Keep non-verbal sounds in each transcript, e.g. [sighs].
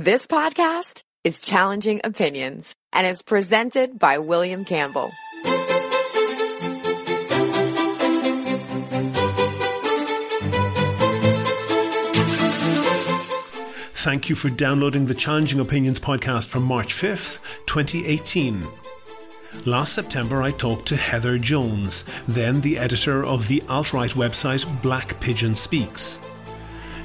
This podcast is Challenging Opinions and is presented by William Campbell. Thank you for downloading the Challenging Opinions podcast from March 5th, 2018. Last September, I talked to Heather Jones, then the editor of the alt right website Black Pigeon Speaks.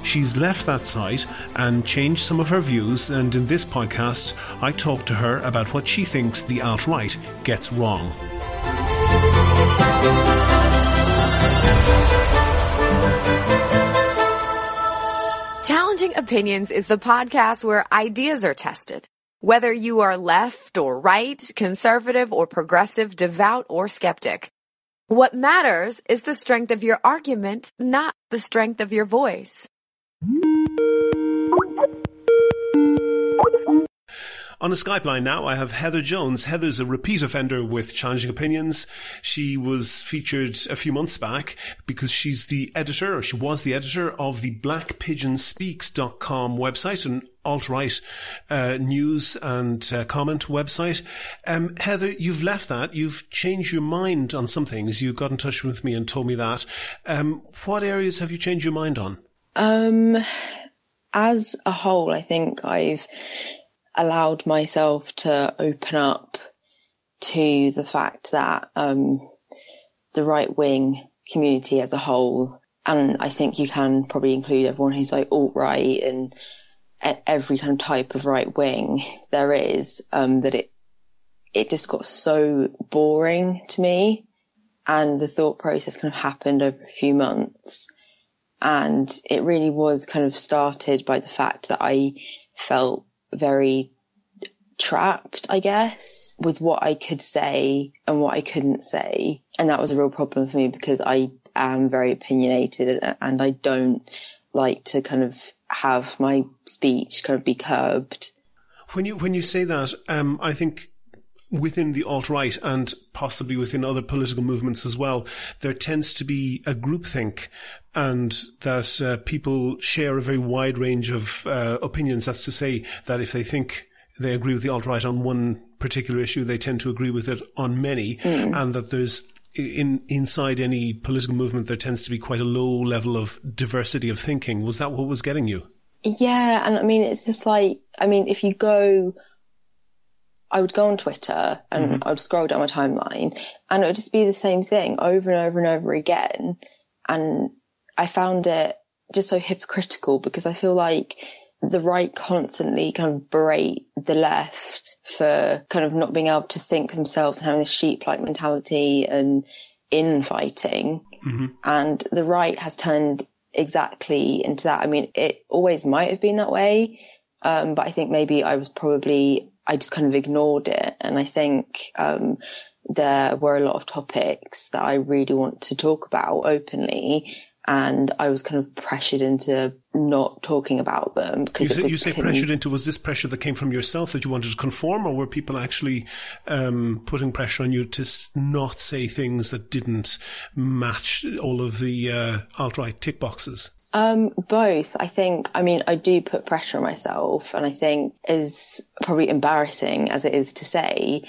She's left that site and changed some of her views, and in this podcast, I talk to her about what she thinks the alt right gets wrong. Challenging Opinions is the podcast where ideas are tested. Whether you are left or right, conservative or progressive, devout or skeptic. What matters is the strength of your argument, not the strength of your voice. On a Skype line now, I have Heather Jones. Heather's a repeat offender with Challenging Opinions. She was featured a few months back because she's the editor, or she was the editor of the blackpigeonspeaks.com website, an alt-right uh, news and uh, comment website. Um, Heather, you've left that. You've changed your mind on some things. You got in touch with me and told me that. Um, what areas have you changed your mind on? Um, as a whole, I think I've allowed myself to open up to the fact that um, the right wing community as a whole, and I think you can probably include everyone who's like alt right and every kind of type of right wing there is, um, that it it just got so boring to me, and the thought process kind of happened over a few months, and it really was kind of started by the fact that I felt very trapped, I guess, with what I could say and what I couldn't say. And that was a real problem for me because I am very opinionated and I don't like to kind of have my speech kind of be curbed. When you when you say that, um, I think within the alt right and possibly within other political movements as well, there tends to be a groupthink and that uh, people share a very wide range of uh, opinions. That's to say that if they think they agree with the alt right on one particular issue, they tend to agree with it on many, mm. and that there's in inside any political movement there tends to be quite a low level of diversity of thinking. Was that what was getting you? Yeah, and I mean it's just like I mean if you go I would go on Twitter and mm-hmm. I would scroll down my timeline and it would just be the same thing over and over and over again. And I found it just so hypocritical because I feel like the right constantly kind of berate the left for kind of not being able to think for themselves and having this sheep-like mentality and infighting. Mm-hmm. And the right has turned exactly into that. I mean, it always might have been that way. Um, but I think maybe I was probably, I just kind of ignored it. And I think, um, there were a lot of topics that I really want to talk about openly and I was kind of pressured into not talking about them because you say, you say pressured into was this pressure that came from yourself that you wanted to conform, or were people actually um, putting pressure on you to not say things that didn't match all of the uh, alt right tick boxes? Um, both. I think. I mean, I do put pressure on myself, and I think is probably embarrassing as it is to say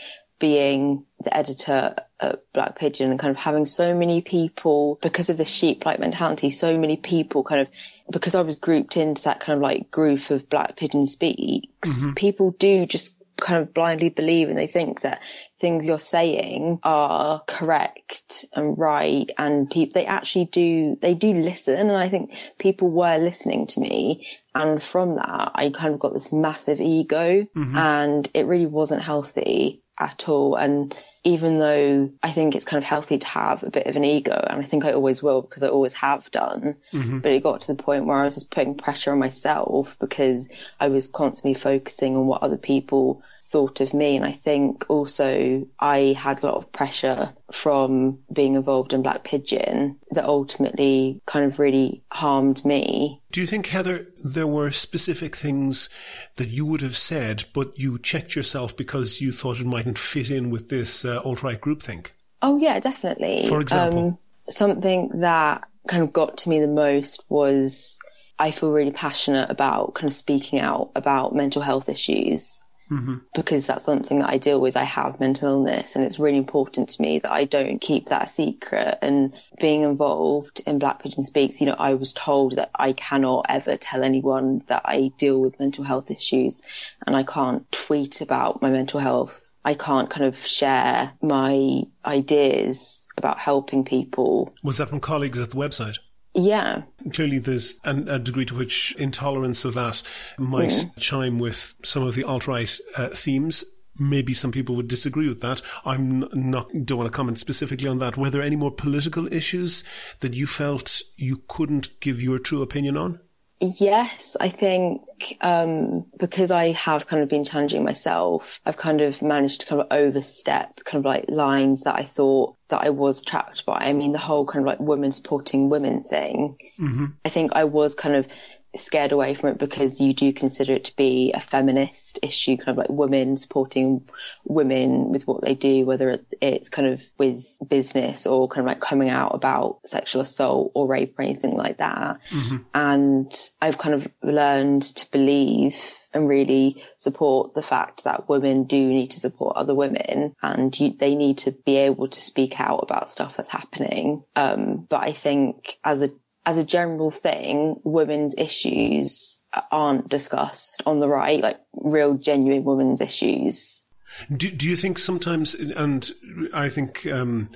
being the editor at Black Pigeon and kind of having so many people because of the sheep like mentality, so many people kind of because I was grouped into that kind of like group of Black Pigeon speaks, mm-hmm. people do just kind of blindly believe and they think that things you're saying are correct and right and people they actually do they do listen and I think people were listening to me and from that I kind of got this massive ego mm-hmm. and it really wasn't healthy at all. And even though I think it's kind of healthy to have a bit of an ego, and I think I always will because I always have done, mm-hmm. but it got to the point where I was just putting pressure on myself because I was constantly focusing on what other people thought of me. And I think also I had a lot of pressure from being involved in Black Pigeon that ultimately kind of really harmed me. Do you think, Heather, there were specific things that you would have said, but you checked yourself because you thought it mightn't fit in with this uh, alt-right groupthink? Oh yeah, definitely. For example? Um, something that kind of got to me the most was I feel really passionate about kind of speaking out about mental health issues. Mm-hmm. Because that's something that I deal with. I have mental illness and it's really important to me that I don't keep that a secret. And being involved in Black Pigeon Speaks, you know, I was told that I cannot ever tell anyone that I deal with mental health issues and I can't tweet about my mental health. I can't kind of share my ideas about helping people. Was that from colleagues at the website? Yeah. Clearly, there's an, a degree to which intolerance of that might mm. chime with some of the alt right uh, themes. Maybe some people would disagree with that. I'm not, don't want to comment specifically on that. Were there any more political issues that you felt you couldn't give your true opinion on? Yes, I think um, because I have kind of been challenging myself, I've kind of managed to kind of overstep kind of like lines that I thought that I was trapped by. I mean, the whole kind of like women supporting women thing. Mm-hmm. I think I was kind of scared away from it because you do consider it to be a feminist issue, kind of like women supporting women with what they do, whether it's kind of with business or kind of like coming out about sexual assault or rape or anything like that. Mm-hmm. And I've kind of learned to believe and really support the fact that women do need to support other women and you, they need to be able to speak out about stuff that's happening. Um, but I think as a as a general thing, women's issues aren't discussed on the right, like real genuine women's issues. Do, do you think sometimes, and I think um,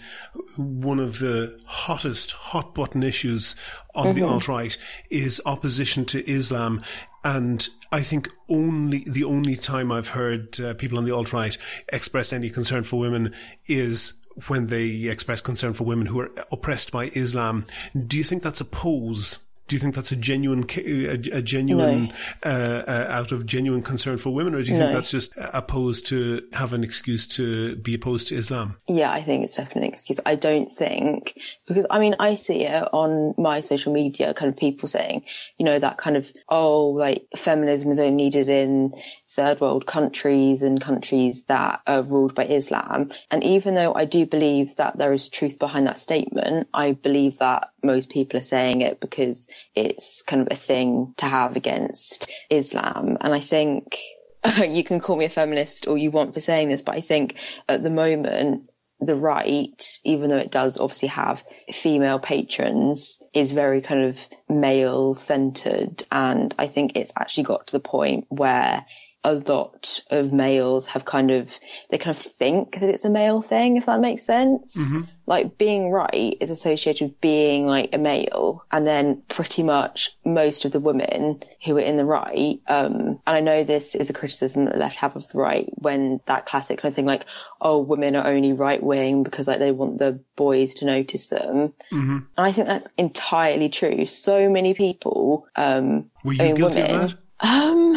one of the hottest hot button issues on mm-hmm. the alt right is opposition to Islam, and I think only the only time I've heard uh, people on the alt right express any concern for women is when they express concern for women who are oppressed by Islam. Do you think that's a pose? Do you think that's a genuine, a, a genuine, no. uh, uh, out of genuine concern for women, or do you no. think that's just opposed to have an excuse to be opposed to Islam? Yeah, I think it's definitely an excuse. I don't think because I mean I see it on my social media, kind of people saying, you know, that kind of oh, like feminism is only needed in third world countries and countries that are ruled by Islam. And even though I do believe that there is truth behind that statement, I believe that most people are saying it because it's kind of a thing to have against Islam. And I think [laughs] you can call me a feminist or you want for saying this, but I think at the moment, the right, even though it does obviously have female patrons, is very kind of male centered. And I think it's actually got to the point where a lot of males have kind of they kind of think that it's a male thing if that makes sense. Mm-hmm. like being right is associated with being like a male and then pretty much most of the women who are in the right um, and i know this is a criticism that the left have of the right when that classic kind of thing like oh women are only right wing because like they want the boys to notice them. Mm-hmm. and i think that's entirely true. So many people um were you I mean, guilty women, of that? Um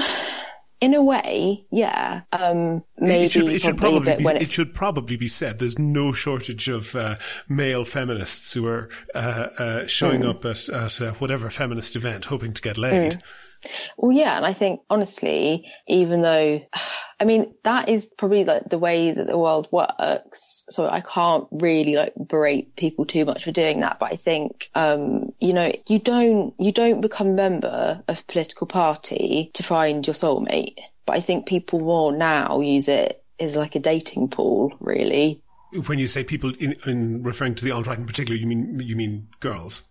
in a way, yeah. Um, maybe it should, it should probably be, it, it, should probably be said. There's no shortage of uh, male feminists who are uh, uh, showing mm. up at, at uh, whatever feminist event, hoping to get laid. Mm. Well, yeah, and I think honestly, even though, I mean, that is probably like the way that the world works. So I can't really like berate people too much for doing that. But I think, um, you know, you don't, you don't become a member of political party to find your soulmate. But I think people more now use it as like a dating pool, really. When you say people in, in referring to the alt right in particular, you mean, you mean girls?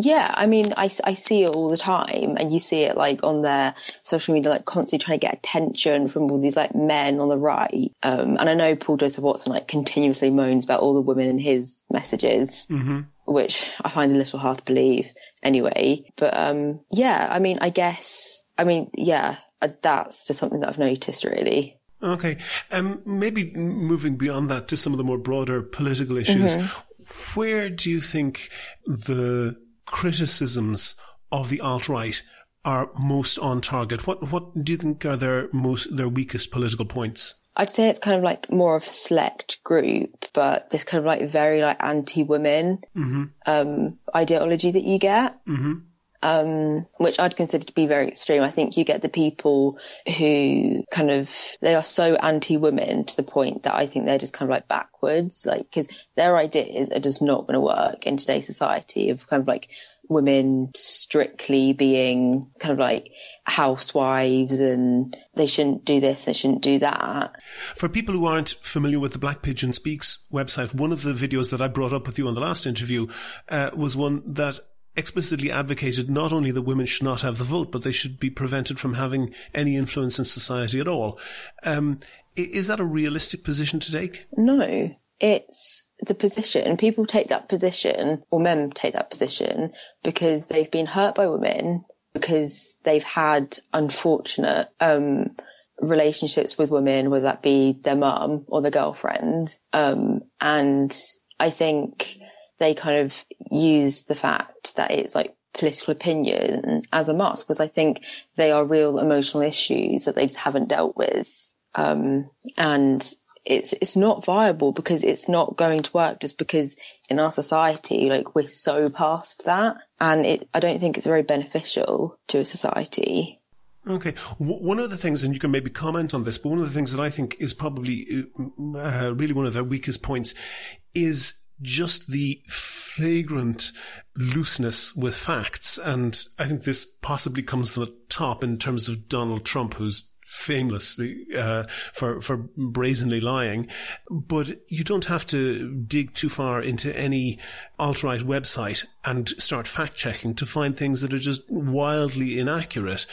Yeah, I mean, I, I see it all the time, and you see it like on their social media, like constantly trying to get attention from all these like men on the right. Um, and I know Paul Joseph Watson like continuously moans about all the women in his messages, mm-hmm. which I find a little hard to believe anyway. But um, yeah, I mean, I guess, I mean, yeah, uh, that's just something that I've noticed really. Okay. Um, maybe moving beyond that to some of the more broader political issues, mm-hmm. where do you think the criticisms of the alt right are most on target? What what do you think are their most their weakest political points? I'd say it's kind of like more of a select group, but this kind of like very like anti-women mm-hmm. um, ideology that you get. Mm-hmm. Um, which I'd consider to be very extreme. I think you get the people who kind of, they are so anti-women to the point that I think they're just kind of like backwards, like, cause their ideas are just not going to work in today's society of kind of like women strictly being kind of like housewives and they shouldn't do this, they shouldn't do that. For people who aren't familiar with the Black Pigeon Speaks website, one of the videos that I brought up with you on the last interview uh, was one that explicitly advocated not only that women should not have the vote, but they should be prevented from having any influence in society at all. Um, is that a realistic position to take? No, it's the position. People take that position, or men take that position, because they've been hurt by women, because they've had unfortunate um, relationships with women, whether that be their mum or their girlfriend. Um, and I think they kind of use the fact that it's like political opinion as a mask because I think they are real emotional issues that they just haven't dealt with. Um, and it's it's not viable because it's not going to work just because in our society like we're so past that and it I don't think it's very beneficial to a society. Okay. One of the things, and you can maybe comment on this, but one of the things that I think is probably uh, really one of their weakest points is just the flagrant looseness with facts. And I think this possibly comes to the top in terms of Donald Trump, who's famously uh, for for brazenly lying, but you don't have to dig too far into any alt right website and start fact checking to find things that are just wildly inaccurate.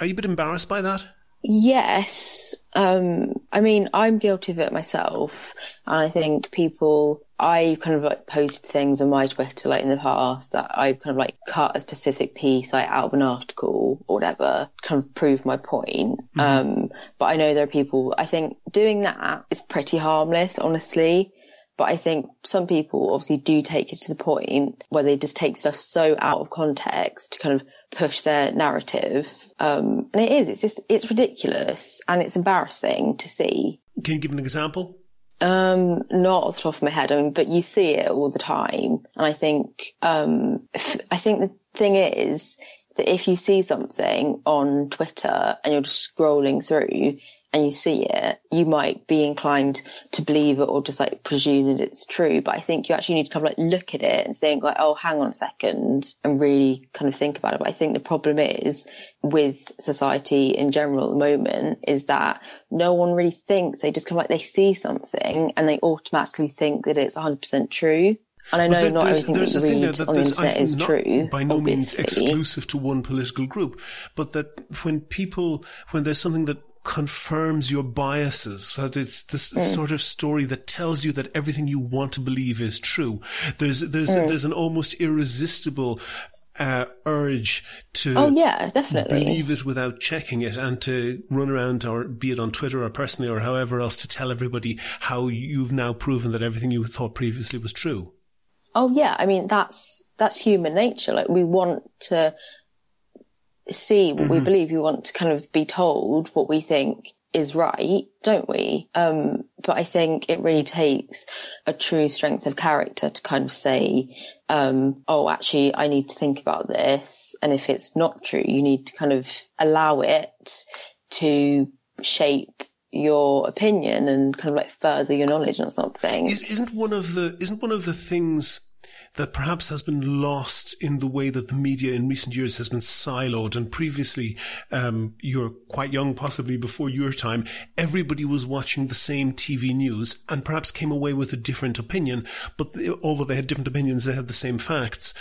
Are you a bit embarrassed by that? Yes. Um, I mean, I'm guilty of it myself. And I think people, I kind of like posted things on my Twitter, like in the past, that I kind of like cut a specific piece like out of an article or whatever, kind of prove my point. Mm-hmm. Um, but I know there are people, I think doing that is pretty harmless, honestly. But I think some people obviously do take it to the point where they just take stuff so out of context to kind of push their narrative. Um, and it is, it's just, it's ridiculous and it's embarrassing to see. Can you give an example? Um, not off the top of my head, I mean, but you see it all the time. And I think, um, I think the thing is that if you see something on Twitter and you're just scrolling through and you see it, you might be inclined to believe it or just like presume that it's true. But I think you actually need to kind of like look at it and think like, oh, hang on a second and really kind of think about it. But I think the problem is with society in general at the moment is that no one really thinks they just kind of like they see something and they automatically think that it's 100% true. And I know there, not everything that you read that on the internet is true. By no obviously. means exclusive to one political group, but that when people, when there's something that confirms your biases, that it's this mm. sort of story that tells you that everything you want to believe is true. There's, there's, mm. there's an almost irresistible uh, urge to oh yeah definitely believe it without checking it and to run around or be it on Twitter or personally or however else to tell everybody how you've now proven that everything you thought previously was true. Oh yeah, I mean that's that's human nature. Like we want to see what mm-hmm. we believe. We want to kind of be told what we think is right, don't we? Um, but I think it really takes a true strength of character to kind of say, um, oh, actually, I need to think about this. And if it's not true, you need to kind of allow it to shape your opinion and kind of like further your knowledge on something. Is, isn't one of the, isn't one of the things that perhaps has been lost in the way that the media in recent years has been siloed. And previously, um, you're quite young, possibly before your time, everybody was watching the same TV news and perhaps came away with a different opinion. But although they had different opinions, they had the same facts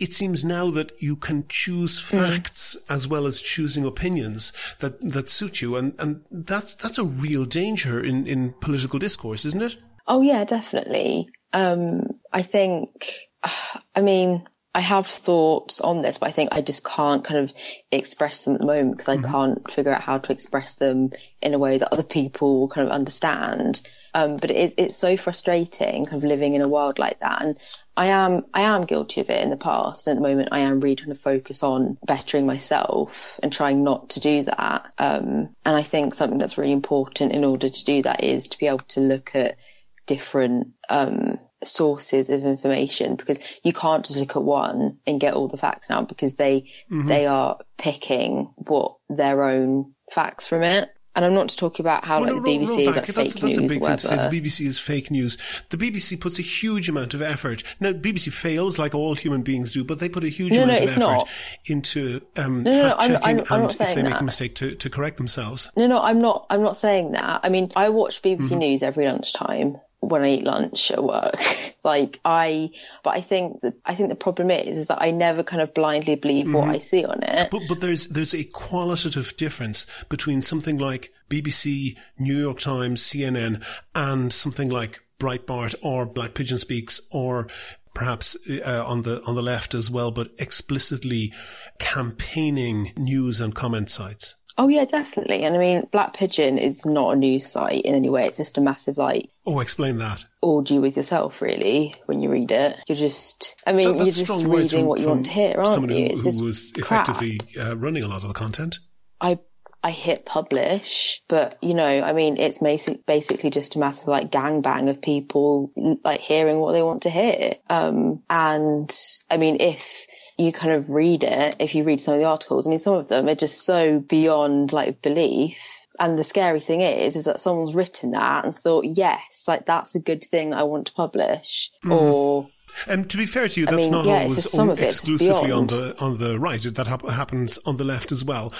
it seems now that you can choose mm. facts mm. as well as choosing opinions that, that suit you. And, and that's, that's a real danger in, in political discourse, isn't it? Oh yeah, definitely. Um, I think, [sighs] I mean, I have thoughts on this, but I think I just can't kind of express them at the moment because I mm-hmm. can't figure out how to express them in a way that other people kind of understand. Um, but it is, it's so frustrating kind of living in a world like that. And I am, I am guilty of it in the past. And at the moment I am really trying to focus on bettering myself and trying not to do that. Um, and I think something that's really important in order to do that is to be able to look at different, um, sources of information because you can't just look at one and get all the facts now because they mm-hmm. they are picking what their own facts from it And I'm not talking about how Well, like no, the BBC roll is like that's, fake that's a news big thing to say. whatever. The BBC is fake news. The BBC puts a huge amount of effort. Now, BBC fails like all human beings do, but they put a huge No, amount no, of effort not. into um, no, no, fact I'm- checking I'm- I'm and not if they saying make a mistake to, to correct themselves. No, no, I'm not. I'm not saying that. I mean, I watch BBC Mm-hmm. News every lunchtime when I eat lunch at work. [laughs] like I, but I think that I think the problem is, is that I never kind of blindly believe what Mm-hmm. I see on it. But but there's there's a qualitative difference between something like BBC, New York Times, CNN, and something like Breitbart or Black Pigeon Speaks or perhaps uh, on the on the left as well, but explicitly campaigning news and comment sites. Oh yeah, definitely. And I mean, Black Pigeon is not a news site in any way. It's just a massive like Oh, explain that. orgy with yourself, really. When you read it, you're just. I mean, That- you're just reading from- what you want to hear, aren't someone you? who, It's who was crap. effectively uh, running a lot of the content. I I hit publish, but you know, I mean, it's basically just a massive like gangbang of people like hearing what they want to hear. Um, and I mean, if you kind of read it, if you read some of the articles, I mean, some of them are just so beyond like belief. And the scary thing is, is that someone's written that and thought, yes, like that's a good thing I want to publish. Or Um, to be fair to you, that's mean, not yeah, always just some of it's exclusively on the on the right. That hap- happens on the left as well.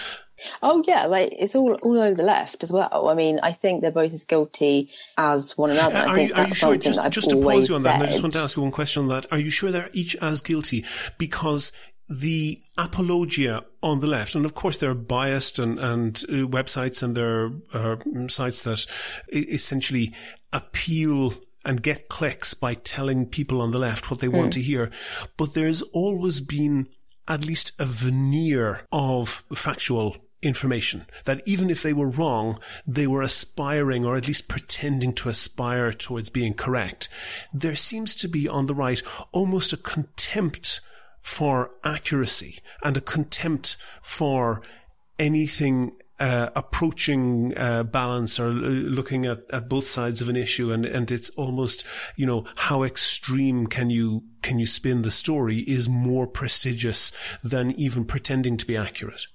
Oh yeah, like it's all all over the left as well. I mean, I think they're both as guilty as one another. I Uh, Are think you, are you that's sure? something Just, I've just to pause always you on that, and I just want to ask you one question on that. Are you sure they're each as guilty? Because the apologia on the left, and of course they're biased and, and uh, websites and they're uh, sites that essentially appeal and get clicks by telling people on the left what they want to hear. But there's always been at least a veneer of factual information that even if they were wrong, they were aspiring or at least pretending to aspire towards being correct. There seems to be on the right almost a contempt for accuracy and a contempt for anything uh, approaching uh, balance or looking at, at both sides of an issue and, and it's almost you know how extreme can you can you spin the story is more prestigious than even pretending to be accurate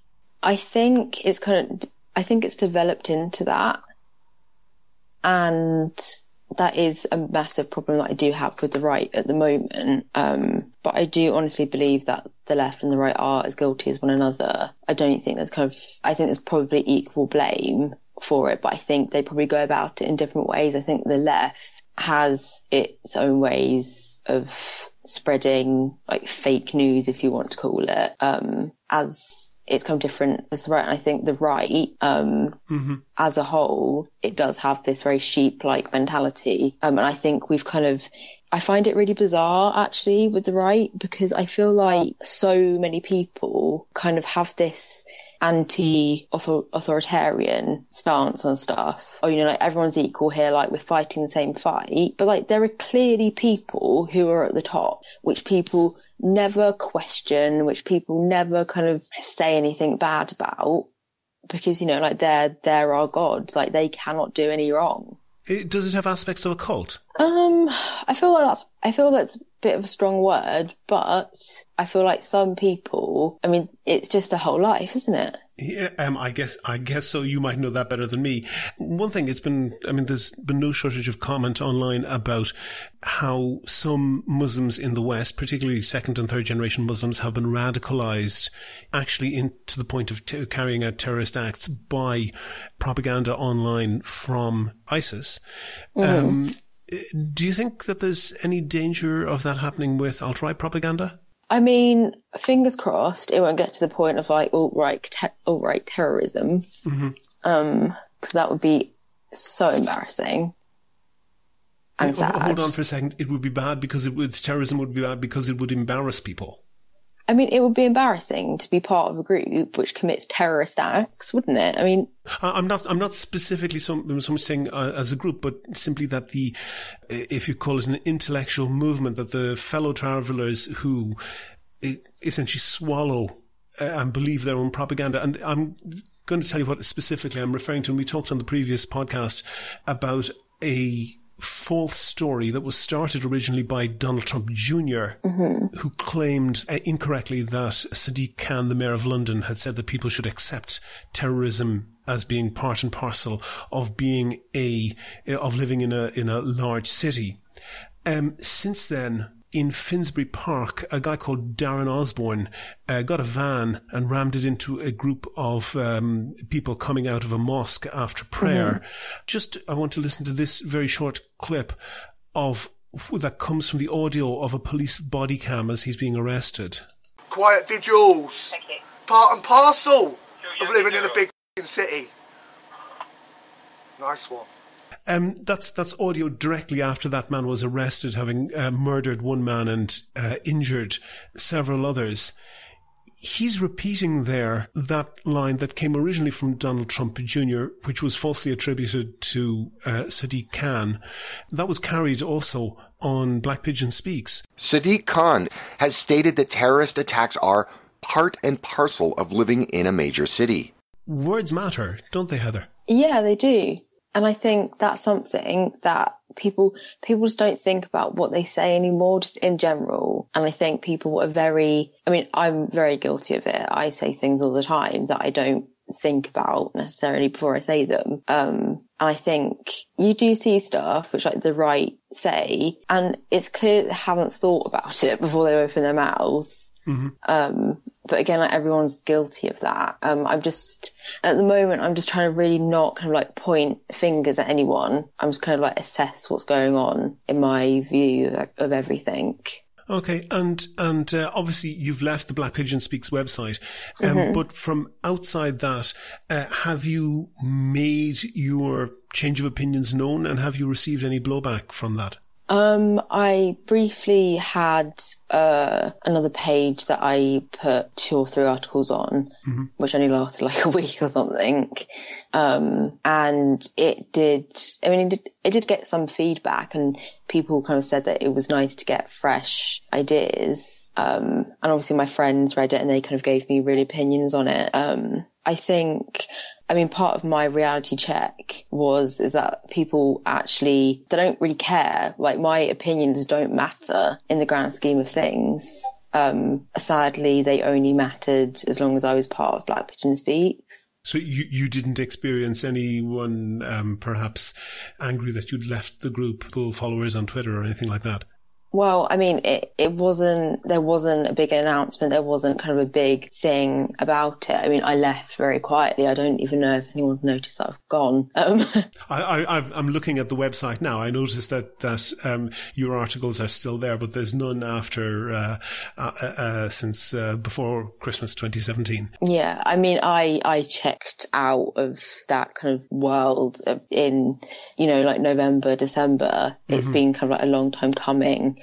I think it's kind of, I think it's developed into that. And that is a massive problem that I do have with the right at the moment. Um, but I do honestly believe that the left and the right are as guilty as one another. I don't think there's kind of, I think there's probably equal blame for it, but I think they probably go about it in different ways. I think the left has its own ways of spreading like fake news, if you want to call it, um, as it's kind of different as the right. And I think the right, um, as a whole, it does have this very sheep-like mentality. Um, and I think we've kind of, I find it really bizarre actually with the right because I feel like so many people kind of have this anti-authoritarian stance on stuff. Oh, you know, like everyone's equal here, like we're fighting the same fight. But like there are clearly people who are at the top, which people never question, which people never kind of say anything bad about because, you know, like they're, they're our gods. Like they cannot do any wrong. It, does it have aspects of a cult? Um, I feel like that's I feel that's bit of a strong word, but I feel like some people. I mean, it's just a whole life, isn't it? Yeah, um, I guess, I guess so. You might know that better than me. One thing, it's been, I mean, there's been no shortage of comment online about how some Muslims in the West, particularly second and third generation Muslims, have been radicalized actually in, to the point of t- carrying out terrorist acts by propaganda online from ISIS. Um, do you think that there's any danger of that happening with alt-right propaganda? I mean, fingers crossed, it won't get to the point of like alt right te- alt right terrorism, um, because that would be so embarrassing and sad. Hold on for a second. It would be bad because it would, terrorism would be bad because it would embarrass people. I mean, it would be embarrassing to be part of a group which commits terrorist acts, wouldn't it? I mean, I'm not. I'm not specifically so, saying uh, as a group, but simply that the, if you call it an intellectual movement, that the fellow travellers who essentially swallow uh, and believe their own propaganda, and I'm going to tell you what specifically I'm referring to. And we talked on the previous podcast about a false story that was started originally by Donald Trump junior Mm-hmm. who claimed uh, incorrectly that Sadiq Khan, the mayor of London, had said that people should accept terrorism as being part and parcel of being a of living in a in a large city. Um, since then, in Finsbury Park, a guy called Darren Osborne uh, got a van and rammed it into a group of um, people coming out of a mosque after prayer. Just, I want to listen to this very short clip of that comes from the audio of a police body cam as he's being arrested. quiet vigils. Part and parcel of living in a big city. Nice one. Um, that's that's audio directly after that man was arrested, having uh, murdered one man and uh, injured several others. He's repeating there that line that came originally from Donald Trump Jr., which was falsely attributed to uh, Sadiq Khan. That was carried also on Black Pigeon Speaks. Sadiq Khan has stated that terrorist attacks are part and parcel of living in a major city. Words matter, don't they, Heather? Yeah, they do. And I think that's something that people people just don't think about what they say anymore, just in general. And I think people are very I mean, I'm very guilty of it. I say things all the time that I don't think about necessarily before I say them. Um and I think you do see stuff which like the right say and it's clear they haven't thought about it [laughs] before they open their mouths. Um, but again, like everyone's guilty of that. Um, I'm just at the moment, I'm just trying to really not kind of like point fingers at anyone. I'm just kind of like assess what's going on in my view of, of everything. Okay, and and uh, obviously you've left the Black Pigeon Speaks website, um, but from outside that, uh, have you made your change of opinions known, and have you received any blowback from that? Um, I briefly had uh, another page that I put two or three articles on, which only lasted like [laughs] a week or something. Um, and it did, I mean, it did, it did get some feedback and people kind of said that it was nice to get fresh ideas. Um, and obviously my friends read it and they kind of gave me real opinions on it. Um, I think, I mean, part of my reality check was, is that people actually, they don't really care. Like my opinions don't matter in the grand scheme of things. Um, sadly, they only mattered as long as I was part of Black Pigeon Speaks. So you you didn't experience anyone um, perhaps angry that you'd left the group, followers on Twitter or anything like that. Well, I mean, it, it wasn't, there wasn't a big announcement. There wasn't kind of a big thing about it. I mean, I left very quietly. I don't even know if anyone's noticed that I've gone. Um, [laughs] I, I, I've, I'm looking at the website now. I noticed that that um, your articles are still there, but there's none after uh, uh, uh, since uh, before Christmas 2017. yeah, I mean, I, I checked out of that kind of world of in, you know, like November, December. It's been kind of like a long time coming,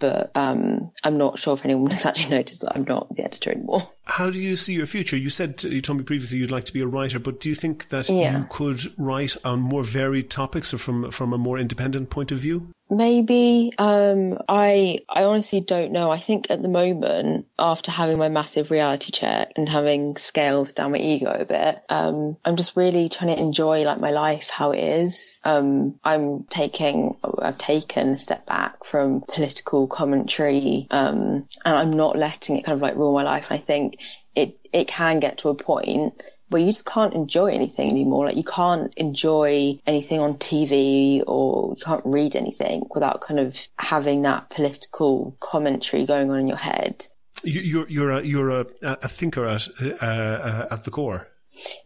but, um, I'm not sure if anyone has actually [laughs] noticed that I'm not the editor anymore. How do you see your future? You said you told me previously you'd like to be a writer, but do you think that Yeah. you could write on more varied topics or from from a more independent point of view? Maybe. Um, I I honestly don't know. I think at the moment, after having my massive reality check and having scaled down my ego a bit, um, I'm just really trying to enjoy like my life how it is. Um, I'm taking I've taken a step back from political commentary, um, and I'm not letting it kind of like rule my life. And I think it it can get to a point where you just can't enjoy anything anymore. Like you can't enjoy anything on TV or you can't read anything without kind of having that political commentary going on in your head. You, you're you're a you're a, a thinker at uh, uh, at the core.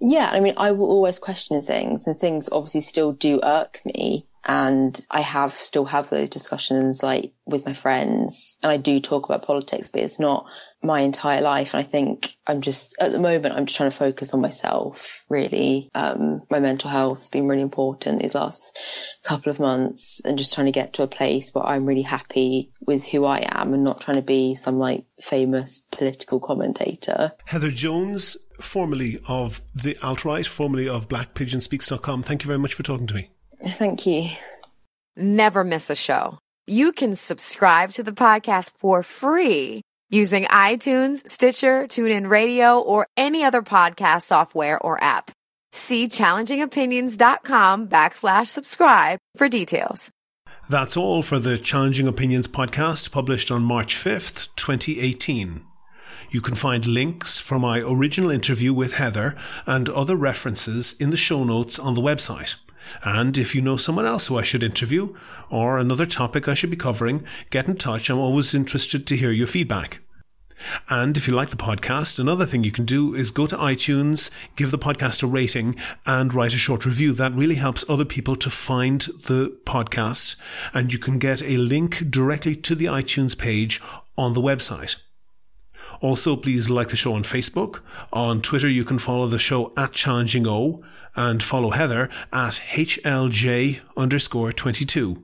Yeah, I mean, I will always question things and things obviously still do irk me. And I have still have those discussions like with my friends and I do talk about politics, but it's not my entire life. And I think I'm just, at the moment, I'm just trying to focus on myself really. Um, my mental health has been really important these last couple of months and just trying to get to a place where I'm really happy with who I am and not trying to be some like famous political commentator. Heather Jones, formerly of the alt right, formerly of BlackPigeonSpeaks.com. Thank you very much for talking to me. Thank you. Never miss a show. You can subscribe to the podcast for free using iTunes, Stitcher, TuneIn Radio, or any other podcast software or app. See challengingopinions.com backslash subscribe for details. That's all for the Challenging Opinions podcast published on March 5th, 2018. You can find links for my original interview with Heather and other references in the show notes on the website. And if you know someone else who I should interview or another topic I should be covering, get in touch. I'm always interested to hear your feedback. And if you like the podcast, another thing you can do is go to iTunes, give the podcast a rating, and write a short review. That really helps other people to find the podcast, and you can get a link directly to the iTunes page on the website. Also, please like the show on Facebook. On Twitter, you can follow the show at Challenging O and follow Heather at HLJ underscore 22.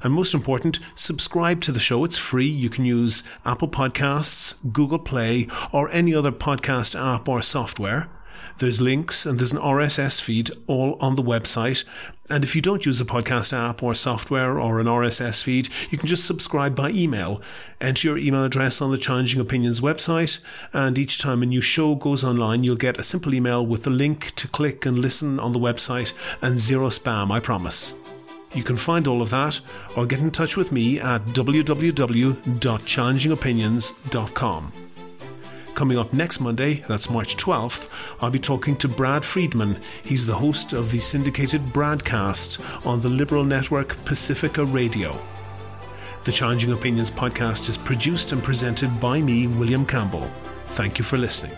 And most important, subscribe to the show. It's free. You can use Apple Podcasts, Google Play, or any other podcast app or software. There's links and there's an RSS feed all on the website. And if you don't use a podcast app or software or an RSS feed, you can just subscribe by email. Enter your email address on the Challenging Opinions website, and each time a new show goes online, you'll get a simple email with the link to click and listen on the website and zero spam, I promise. You can find all of that or get in touch with me at www.challengingopinions.com. Coming up next Monday, that's March 12th, I'll be talking to Brad Friedman. He's the host of the syndicated BradCast on the liberal network Pacifica Radio. The Challenging Opinions podcast is produced and presented by me, William Campbell. Thank you for listening.